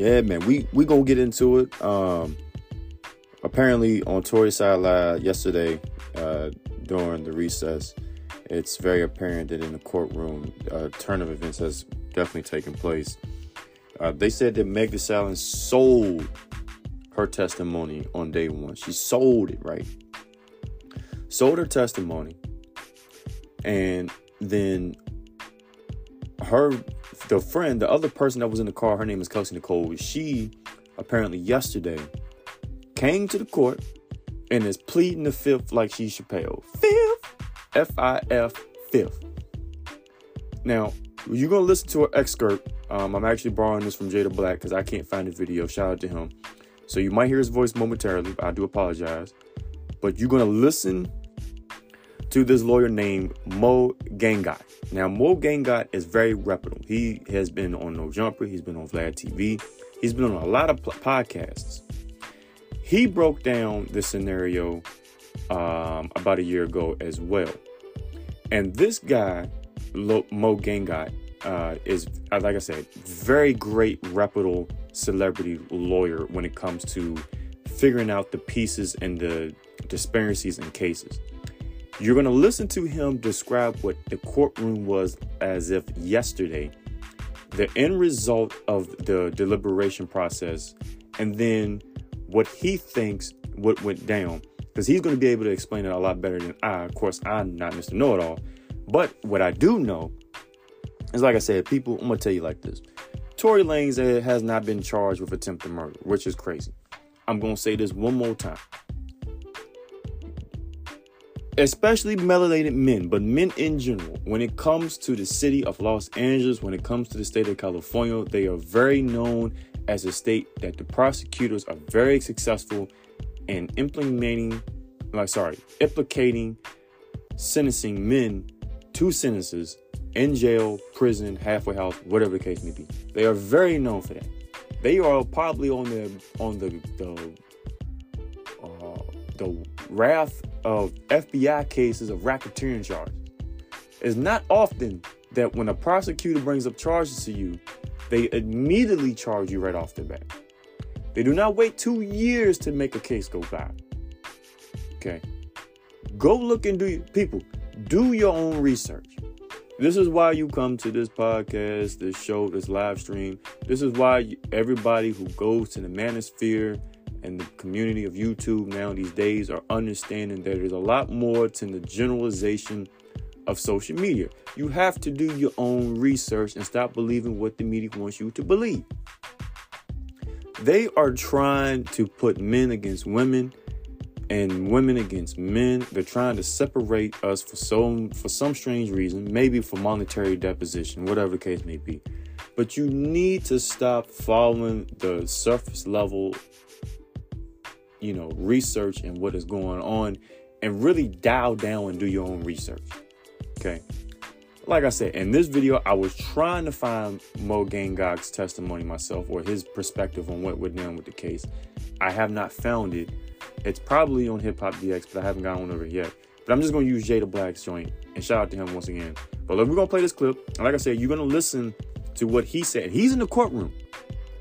Yeah, man, we we gonna get into it. Um, apparently on Tory side live yesterday uh, during the recess, it's very apparent that in the courtroom, a turn of events has definitely taken place. Uh, they said that Meg Thee Stallion sold her testimony on day one. She sold it, right? Sold her testimony, and then her the friend, the other person that was in the car, her name is Kelsey Nicole. She apparently yesterday came to the court and is pleading the fifth like she Chappelle. Fifth, F I F, fifth. Now you're gonna listen to an excerpt. Um, I'm actually borrowing this from Jada Black because I can't find the video. Shout out to him. So you might hear his voice momentarily. I do apologize, but you're gonna listen to this lawyer named Mo Gangat. Now, Mo Gangat is very reputable. He has been on No Jumper, he's been on Vlad TV, he's been on a lot of podcasts. He broke down the scenario um, about a year ago as well. And this guy, Mo Gangat, uh, is, uh, like I said, very great, reputable celebrity lawyer when it comes to figuring out the pieces and the disparities in cases. You're going to listen to him describe what the courtroom was as if yesterday, the end result of the deliberation process, and then what he thinks what went down. Because he's going to be able to explain it a lot better than I. Of course, I'm not Mr. Know It All. But what I do know is, like I said, people, I'm going to tell you like this Tory Lanez has not been charged with attempted murder, which is crazy. I'm going to say this one more time especially melanated men, but men in general, when it comes to the city of Los Angeles, when it comes to the state of California, they are very known as a state that the prosecutors are very successful in implementing, like, sorry, implicating, sentencing men to sentences in jail, prison, halfway house, whatever the case may be. They are very known for that. They are probably on the on the the uh, the wrath of FBI cases of racketeering charges. It's not often that when a prosecutor brings up charges to you, they immediately charge you right off the bat. They do not wait two years to make a case go by. Okay. Go look and do people do your own research. This is why you come to this podcast, this show, this live stream. This is why everybody who goes to the manosphere and the community of YouTube now these days are understanding that there's a lot more to the generalization of social media. You have to do your own research and stop believing what the media wants you to believe. They are trying to put men against women and women against men. They're trying to separate us for some for some strange reason, maybe for monetary deposition, whatever the case may be. But you need to stop following the surface level you know, research and what is going on and really dial down and do your own research. Okay. Like I said, in this video, I was trying to find Mo Gangat's testimony myself or his perspective on what went down with the case. I have not found it. It's probably on Hip Hop DX, but I haven't got one over it yet. But I'm just gonna use Jada Black's joint and shout out to him once again. But look, we're gonna play this clip. And like I said, you're gonna listen to what he said. He's in the courtroom.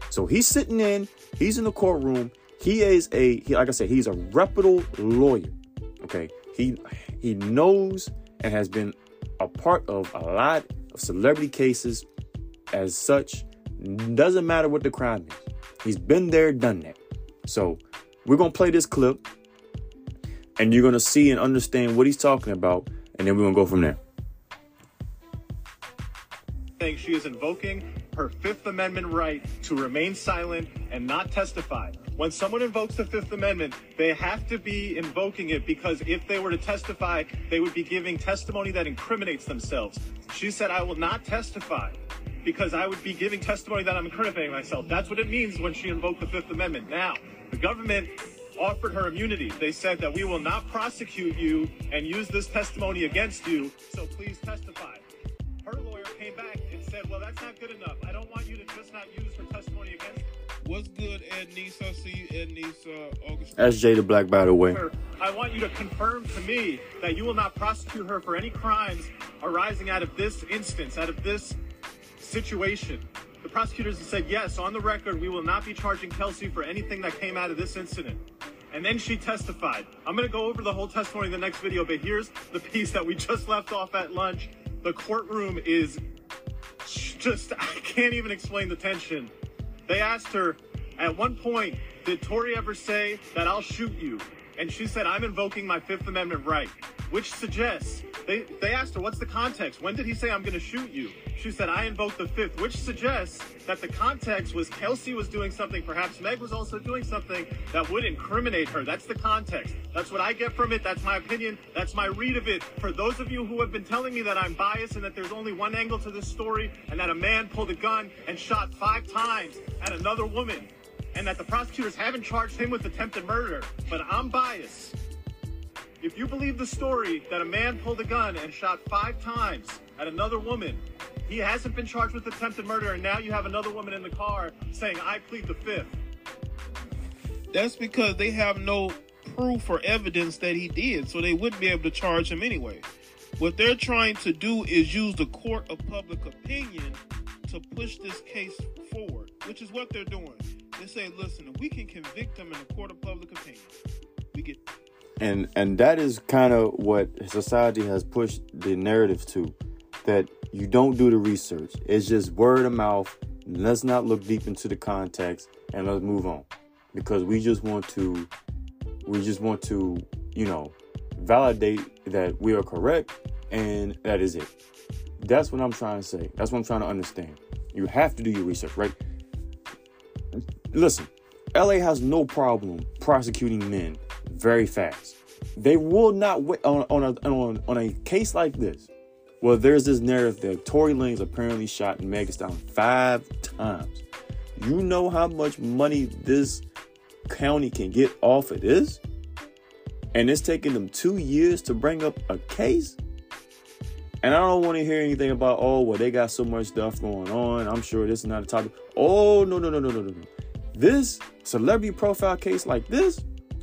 So he's sitting in, he's in the courtroom, he is a he, like I said, he's a reputable lawyer. Okay, he he knows and has been a part of a lot of celebrity cases. As such, doesn't matter what the crime is. He's been there, done that. So we're gonna play this clip, and you're gonna see and understand what he's talking about, and then we're gonna go from there. Saying she is invoking her Fifth Amendment right to remain silent and not testify. When someone invokes the Fifth Amendment, they have to be invoking it because if they were to testify, they would be giving testimony that incriminates themselves. She said, I will not testify because I would be giving testimony that I'm incriminating myself. That's what it means when she invoked the Fifth Amendment. Now, the government offered her immunity. They said that we will not prosecute you and use this testimony against you, so please testify. Her lawyer came back and said, well, that's not good enough. I don't want you to just not use her testimony against me. What's good, Ed Nisa? See you, Ed Nisa, August. That's Jada Black, by the way. I want you to confirm to me that you will not prosecute her for any crimes arising out of this instance, out of this situation. The prosecutors have said, yes, on the record, we will not be charging Kelsey for anything that came out of this incident. And then she testified. I'm going to go over the whole testimony in the next video, but here's the piece that we just left off at lunch. The courtroom is just, I can't even explain the tension. They asked her, at one point, did Tory ever say that I'll shoot you? And she said, I'm invoking my Fifth Amendment right, which suggests they, they asked her, what's the context? When did he say I'm going to shoot you? She said, I invoke the fifth, which suggests that the context was Kelsey was doing something, perhaps Meg was also doing something that would incriminate her. That's the context. That's what I get from it. That's my opinion. That's my read of it. For those of you who have been telling me that I'm biased and that there's only one angle to this story and that a man pulled a gun and shot five times at another woman and that the prosecutors haven't charged him with attempted murder, but I'm biased. If you believe the story that a man pulled a gun and shot five times at another woman, he hasn't been charged with attempted murder, and now you have another woman in the car saying, I plead the fifth. That's because they have no proof or evidence that he did, so they wouldn't be able to charge him anyway. What they're trying to do is use the court of public opinion to push this case forward, which is what they're doing. They say, listen, if we can convict them in the court of public opinion, we get and and that is kind of what society has pushed the narrative to that you don't do the research. It's just word of mouth. Let's not look deep into the context and let's move on. Because we just want to we just want to you know validate that we are correct and that is it. That's what i'm trying to say. That's what i'm trying to understand. You have to do your research right listen la has no problem prosecuting men very fast. They will not wait on, on, a, on, on a case like this. Well, there's this narrative that Tory Lanez apparently shot Megan Stallion five times. You know how much money this county can get off of this? And it's taking them two years to bring up a case? And I don't want to hear anything about, oh, well, they got so much stuff going on. I'm sure this is not a topic. Oh, no, no, no, no, no, no, no. This celebrity profile case like this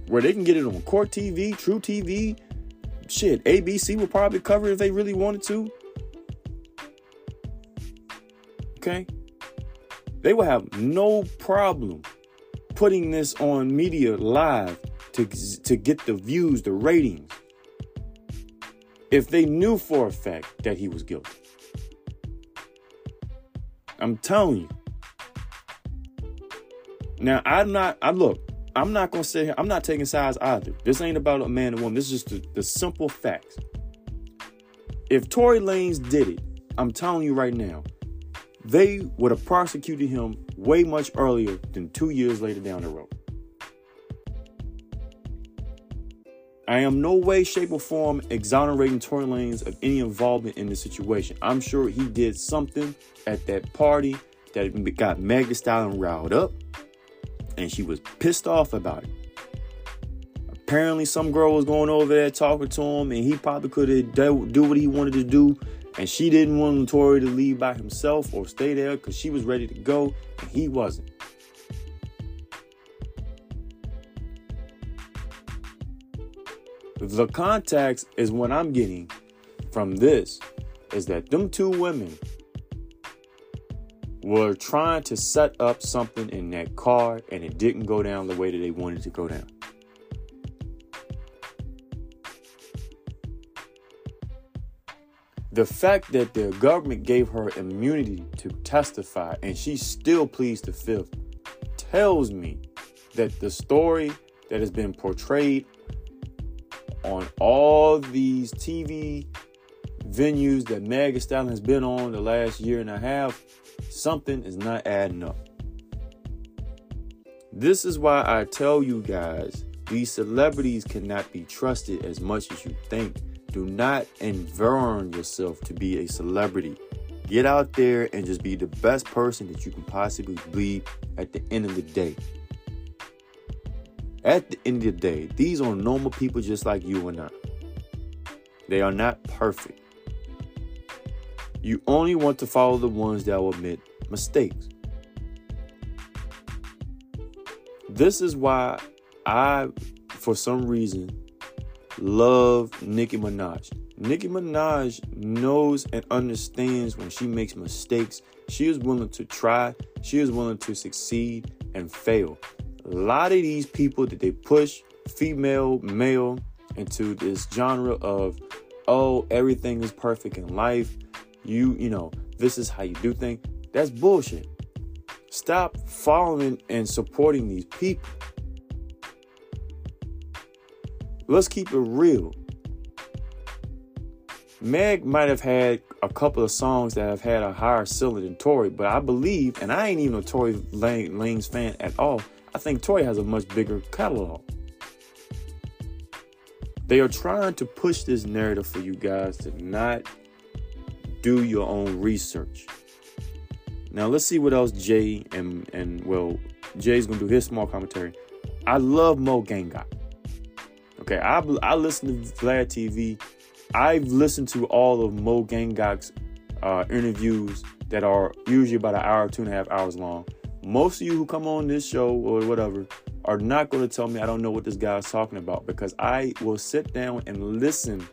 where they can get it on Court TV, truTV, Shit, ABC will probably cover if they really wanted to. Okay? They will have no problem putting this on media live to, to get the views, the ratings, if they knew for a fact that he was guilty. I'm telling you. Now, I'm not, I look, I'm not gonna say I'm not taking sides either. This ain't about a man and woman. This is just the, the simple facts. If Tory Lanez did it, I'm telling you right now, they would have prosecuted him way much earlier than two years later down the road. I am no way, shape, or form exonerating Tory Lanez of any involvement in the situation. I'm sure he did something at that party that got Thee Stallion riled up and she was pissed off about it. Apparently, some girl was going over there talking to him, and he probably could have do what he wanted to do. And she didn't want Tory to leave by himself or stay there because she was ready to go, and he wasn't. The context is what I'm getting from this is that them two women were trying to set up something in that car and it didn't go down the way that they wanted to go down. The fact that the government gave her immunity to testify and she still pleads the fifth tells me that the story that has been portrayed on all these TV venues that Thee Stallion has been on the last year and a half something is not adding up. This is why I tell you guys these celebrities cannot be trusted as much as you think. Do not environ yourself to be a celebrity. Get out there and just be the best person that you can possibly be at the end of the day. At the end of the day, these are normal people just like you and I. They are not perfect. You only want to follow the ones that will admit mistakes. This is why I, for some reason, love Nicki Minaj. Nicki Minaj knows and understands when she makes mistakes. She is willing to try, she is willing to succeed and fail. A lot of these people that they push, female, male, into this genre of, oh, everything is perfect in life. You, you know, this is how you do things. That's bullshit. Stop following and supporting these people. Let's keep it real. Meg might have had a couple of songs that have had a higher ceiling than Tory, but I believe, and I ain't even a Tory Lanez fan at all, I think Tory has a much bigger catalog. They are trying to push this narrative for you guys to not do your own research. Now let's see what else Jay and and well Jay's gonna do his small commentary. I love Mo Gangat. Okay, I I listen to Vlad TV. I've listened to all of Mo Gangat's uh, interviews that are usually about an hour, two and a half hours long. Most of you who come on this show or whatever are not going to tell me I don't know what this guy is talking about because I will sit down and listen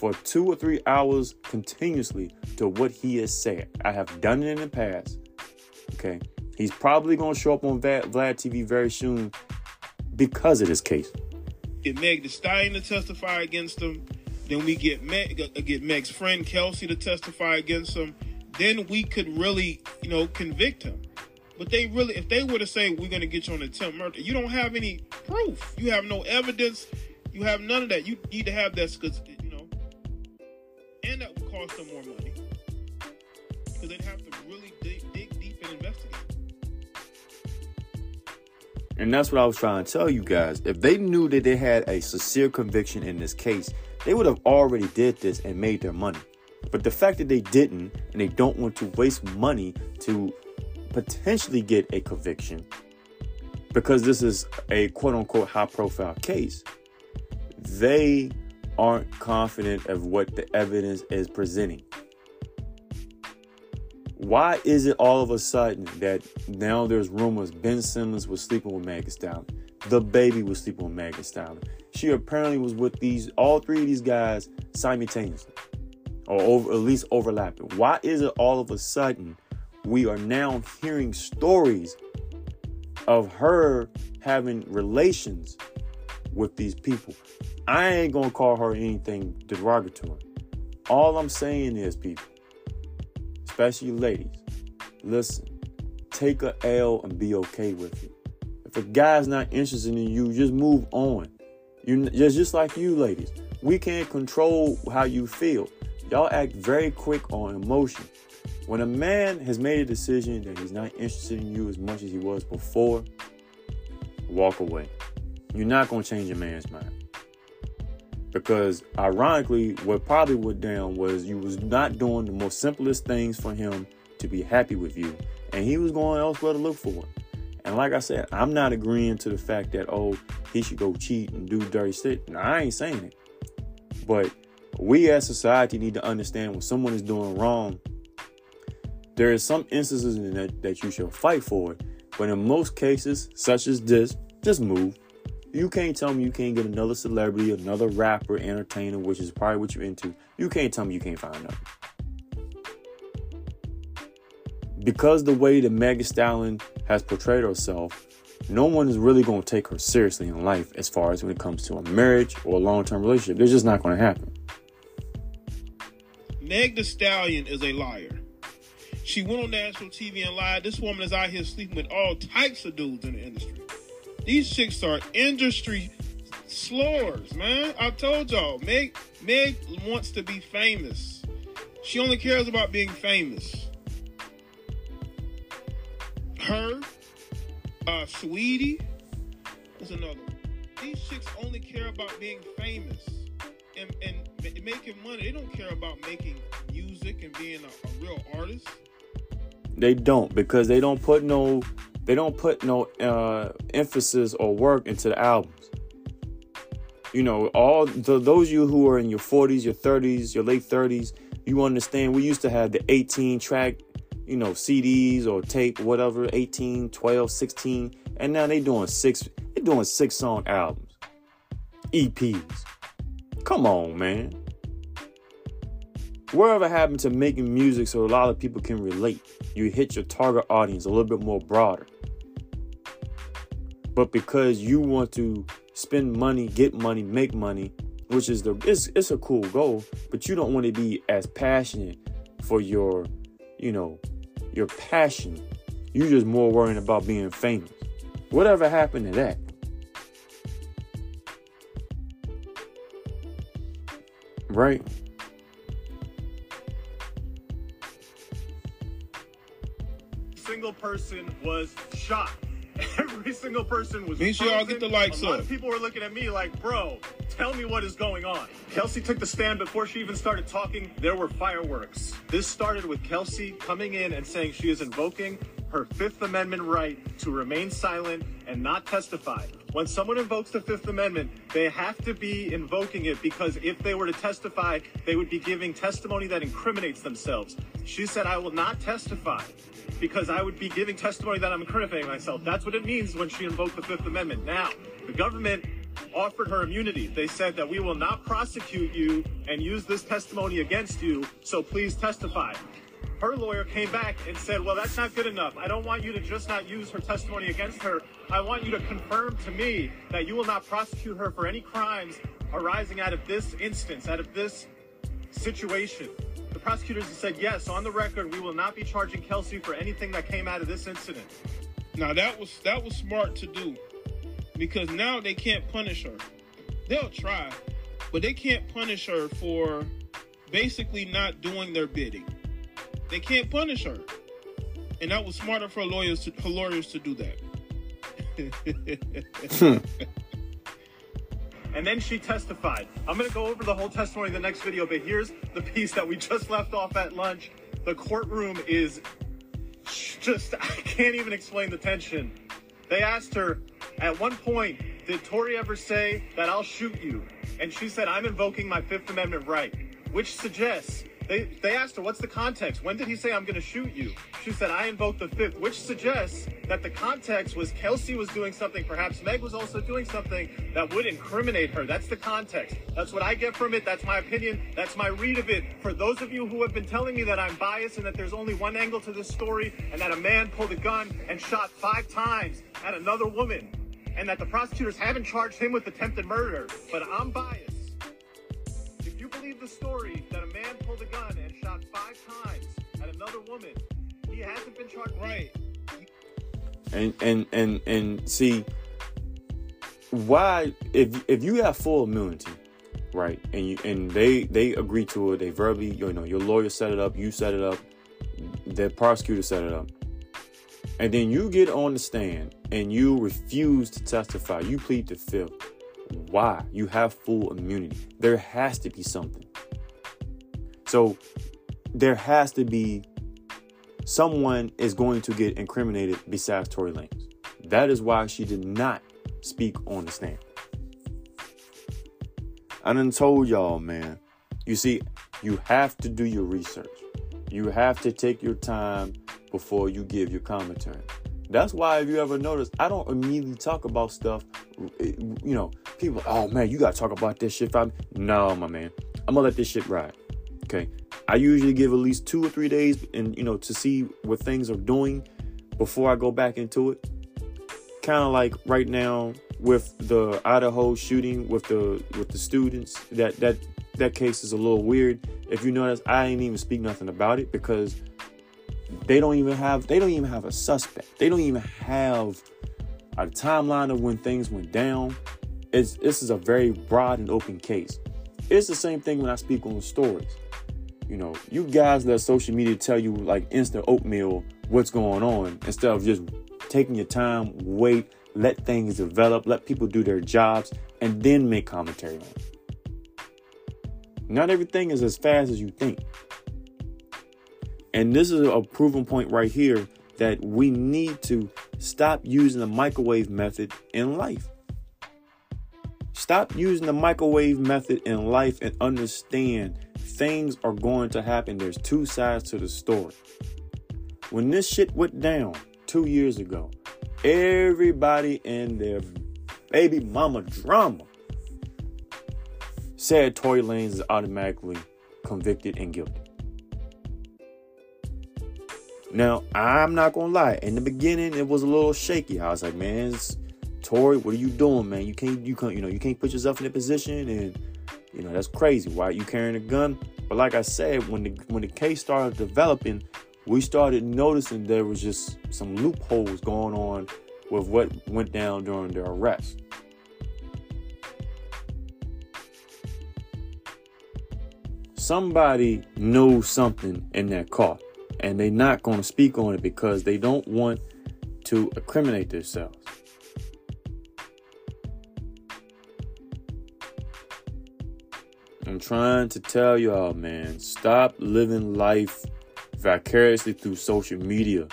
for two or three hours continuously to what he has said. I have done it in the past. Okay. He's probably going to show up on Vlad, Vlad TV very soon because of this case. Get Meg Thee Stallion to testify against him. Then we get Meg, uh, get Meg's friend Kelsey to testify against him. Then we could really, you know, convict him. But they really, if they were to say we're going to get you on attempt murder, you don't have any proof. You have no evidence. You have none of that. You need to have that because And that's what I was trying to tell you guys. If they knew that they had a sincere conviction in this case, they would have already did this and made their money. But the fact that they didn't and they don't want to waste money to potentially get a conviction because this is a quote unquote high profile case, they aren't confident of what the evidence is presenting. Why is it all of a sudden that now there's rumors Ben Simmons was sleeping with Megan Stallion? DaBaby was sleeping with Megan Stallion. She apparently was with these all three of these guys simultaneously, or over, at least overlapping. Why is it all of a sudden we are now hearing stories of her having relations with these people. I ain't gonna call her anything derogatory. All I'm saying is, people, especially ladies, listen, take a L and be okay with it. If a guy's not interested in you, just move on. You just just like you, ladies. We can't control how you feel. Y'all act very quick on emotion. When a man has made a decision that he's not interested in you as much as he was before, walk away. You're not going to change a man's mind. Because ironically, what probably went down was you was not doing the most simplest things for him to be happy with you. And he was going elsewhere to look for it. And like I said, I'm not agreeing to the fact that, oh, he should go cheat and do dirty shit. No, I ain't saying it. But we as society need to understand when someone is doing wrong, there is some instances in that, that you should fight for it, but in most cases, such as this, just move. You can't tell me you can't get another celebrity, another rapper, entertainer, which is probably what you're into. You can't tell me you can't find another. Because the way that Megan Stallion has portrayed herself, no one is really going to take her seriously in life as far as when it comes to a marriage or a long term relationship. They're just not going to happen. Meg Thee Stallion is a liar. She went on national TV and lied. This woman is out here sleeping with all types of dudes in the industry. These chicks are industry slurs, man. I told y'all, Meg Meg wants to be famous. She only cares about being famous. Her, uh, Saweetie, is another one. These chicks only care about being famous and, and making money. They don't care about making music and being a, a real artist. They don't because they don't put no they don't put no uh, emphasis or work into the albums. You know, all the, those of you who are in your 40s, your 30s, your late 30s, you understand we used to have the 18 track, you know, CDs or tape, whatever, 18, 12, 16, and now they doing six, they're doing six song albums, EPs. Come on, man. whatever happened to making music so a lot of people can relate? You hit your target audience a little bit more broader. But because you want to spend money, get money, make money, which is the it's, it's a cool goal, but you don't want to be as passionate for your, you know, your passion. You're just more worrying about being famous. Whatever happened to that? Right? Single person was shot. Every single person was. Make sure y'all get the likes A lot up. of people were looking at me like, bro, tell me what is going on. Kelsey took the stand before she even started talking. There were fireworks. This started with Kelsey coming in and saying she is invoking her Fifth Amendment right to remain silent and not testify. When someone invokes the Fifth Amendment, they have to be invoking it because if they were to testify, they would be giving testimony that incriminates themselves. She said, I will not testify because I would be giving testimony that I'm incriminating myself. That's what it means when she invoked the Fifth Amendment. Now, the government offered her immunity. They said that we will not prosecute you and use this testimony against you, so please testify. Her lawyer came back and said, Well, that's not good enough. I don't want you to just not use her testimony against her. I want you to confirm to me that you will not prosecute her for any crimes arising out of this instance, out of this situation. The prosecutors said, Yes, on the record, we will not be charging Kelsey for anything that came out of this incident. Now that was that was smart to do because now they can't punish her. They'll try, but they can't punish her for basically not doing their bidding. They can't punish her, and that was smarter for lawyers to, for lawyers to do that. Hmm. And then she testified. I'm going to go over the whole testimony in the next video, but here's the piece that we just left off at lunch. The courtroom is just, I can't even explain the tension. They asked her, at one point, did Tory ever say that I'll shoot you? And she said, I'm invoking my Fifth Amendment right, which suggests. They, they asked her, what's the context? When did he say, I'm going to shoot you? She said, I invoked the fifth, which suggests that the context was Kelsey was doing something, perhaps Meg was also doing something that would incriminate her. That's the context. That's what I get from it. That's my opinion. That's my read of it. For those of you who have been telling me that I'm biased and that there's only one angle to this story and that a man pulled a gun and shot five times at another woman and that the prosecutors haven't charged him with attempted murder, but I'm biased. If you believe the story that a pulled a gun and shot five times at another woman, he hasn't been charged. right. and and and and see why if if you have full immunity right and you and they they agree to it they verbally you know your lawyer set it up you set it up the prosecutor set it up and then you get on the stand and you refuse to testify you plead the fifth why you have full immunity there has to be something so there has to be someone is going to get incriminated besides Tory Lanez. That is why she did not speak on the stand. I done told y'all, man. You see, you have to do your research. You have to take your time before you give your commentary. That's why, if you ever notice, I don't immediately talk about stuff. You know, people, oh man, you gotta talk about this shit. No, my man, I'm gonna let this shit ride. Okay, I usually give at least two or three days, and you know, to see what things are doing before I go back into it. Kind of like right now with the Idaho shooting with the with the students. That that that case is a little weird. If you notice, I ain't even speak nothing about it because they don't even have they don't even have a suspect. They don't even have a timeline of when things went down. It's this is a very broad and open case. It's the same thing when I speak on stories. You know, you guys let social media tell you like instant oatmeal what's going on instead of just taking your time, wait, let things develop, let people do their jobs, and then make commentary on it. Not everything is as fast as you think. And this is a proven point right here that we need to stop using the microwave method in life. Stop using the microwave method in life and understand things are going to happen. There's two sides to the story. When this shit went down two years ago, everybody in their baby mama drama said Tory Lanez is automatically convicted and guilty. Now, I'm not gonna lie, in the beginning it was a little shaky. I was like, man, Tory, what are you doing, man? You can't you can't you know you can't put yourself in a position and you know that's crazy. Why you carrying a gun? But like I said, when the when the case started developing, we started noticing there was just some loopholes going on with what went down during their arrest. Somebody knows something in that car, and they're not going to speak on it because they don't want to incriminate themselves. Trying to tell y'all, man, stop living life vicariously through social media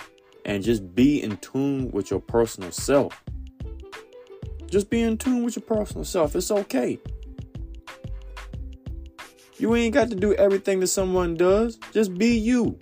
and just be in tune with your personal self. Just be in tune with your personal self. It's okay. You ain't got to do everything that someone does. Just be you.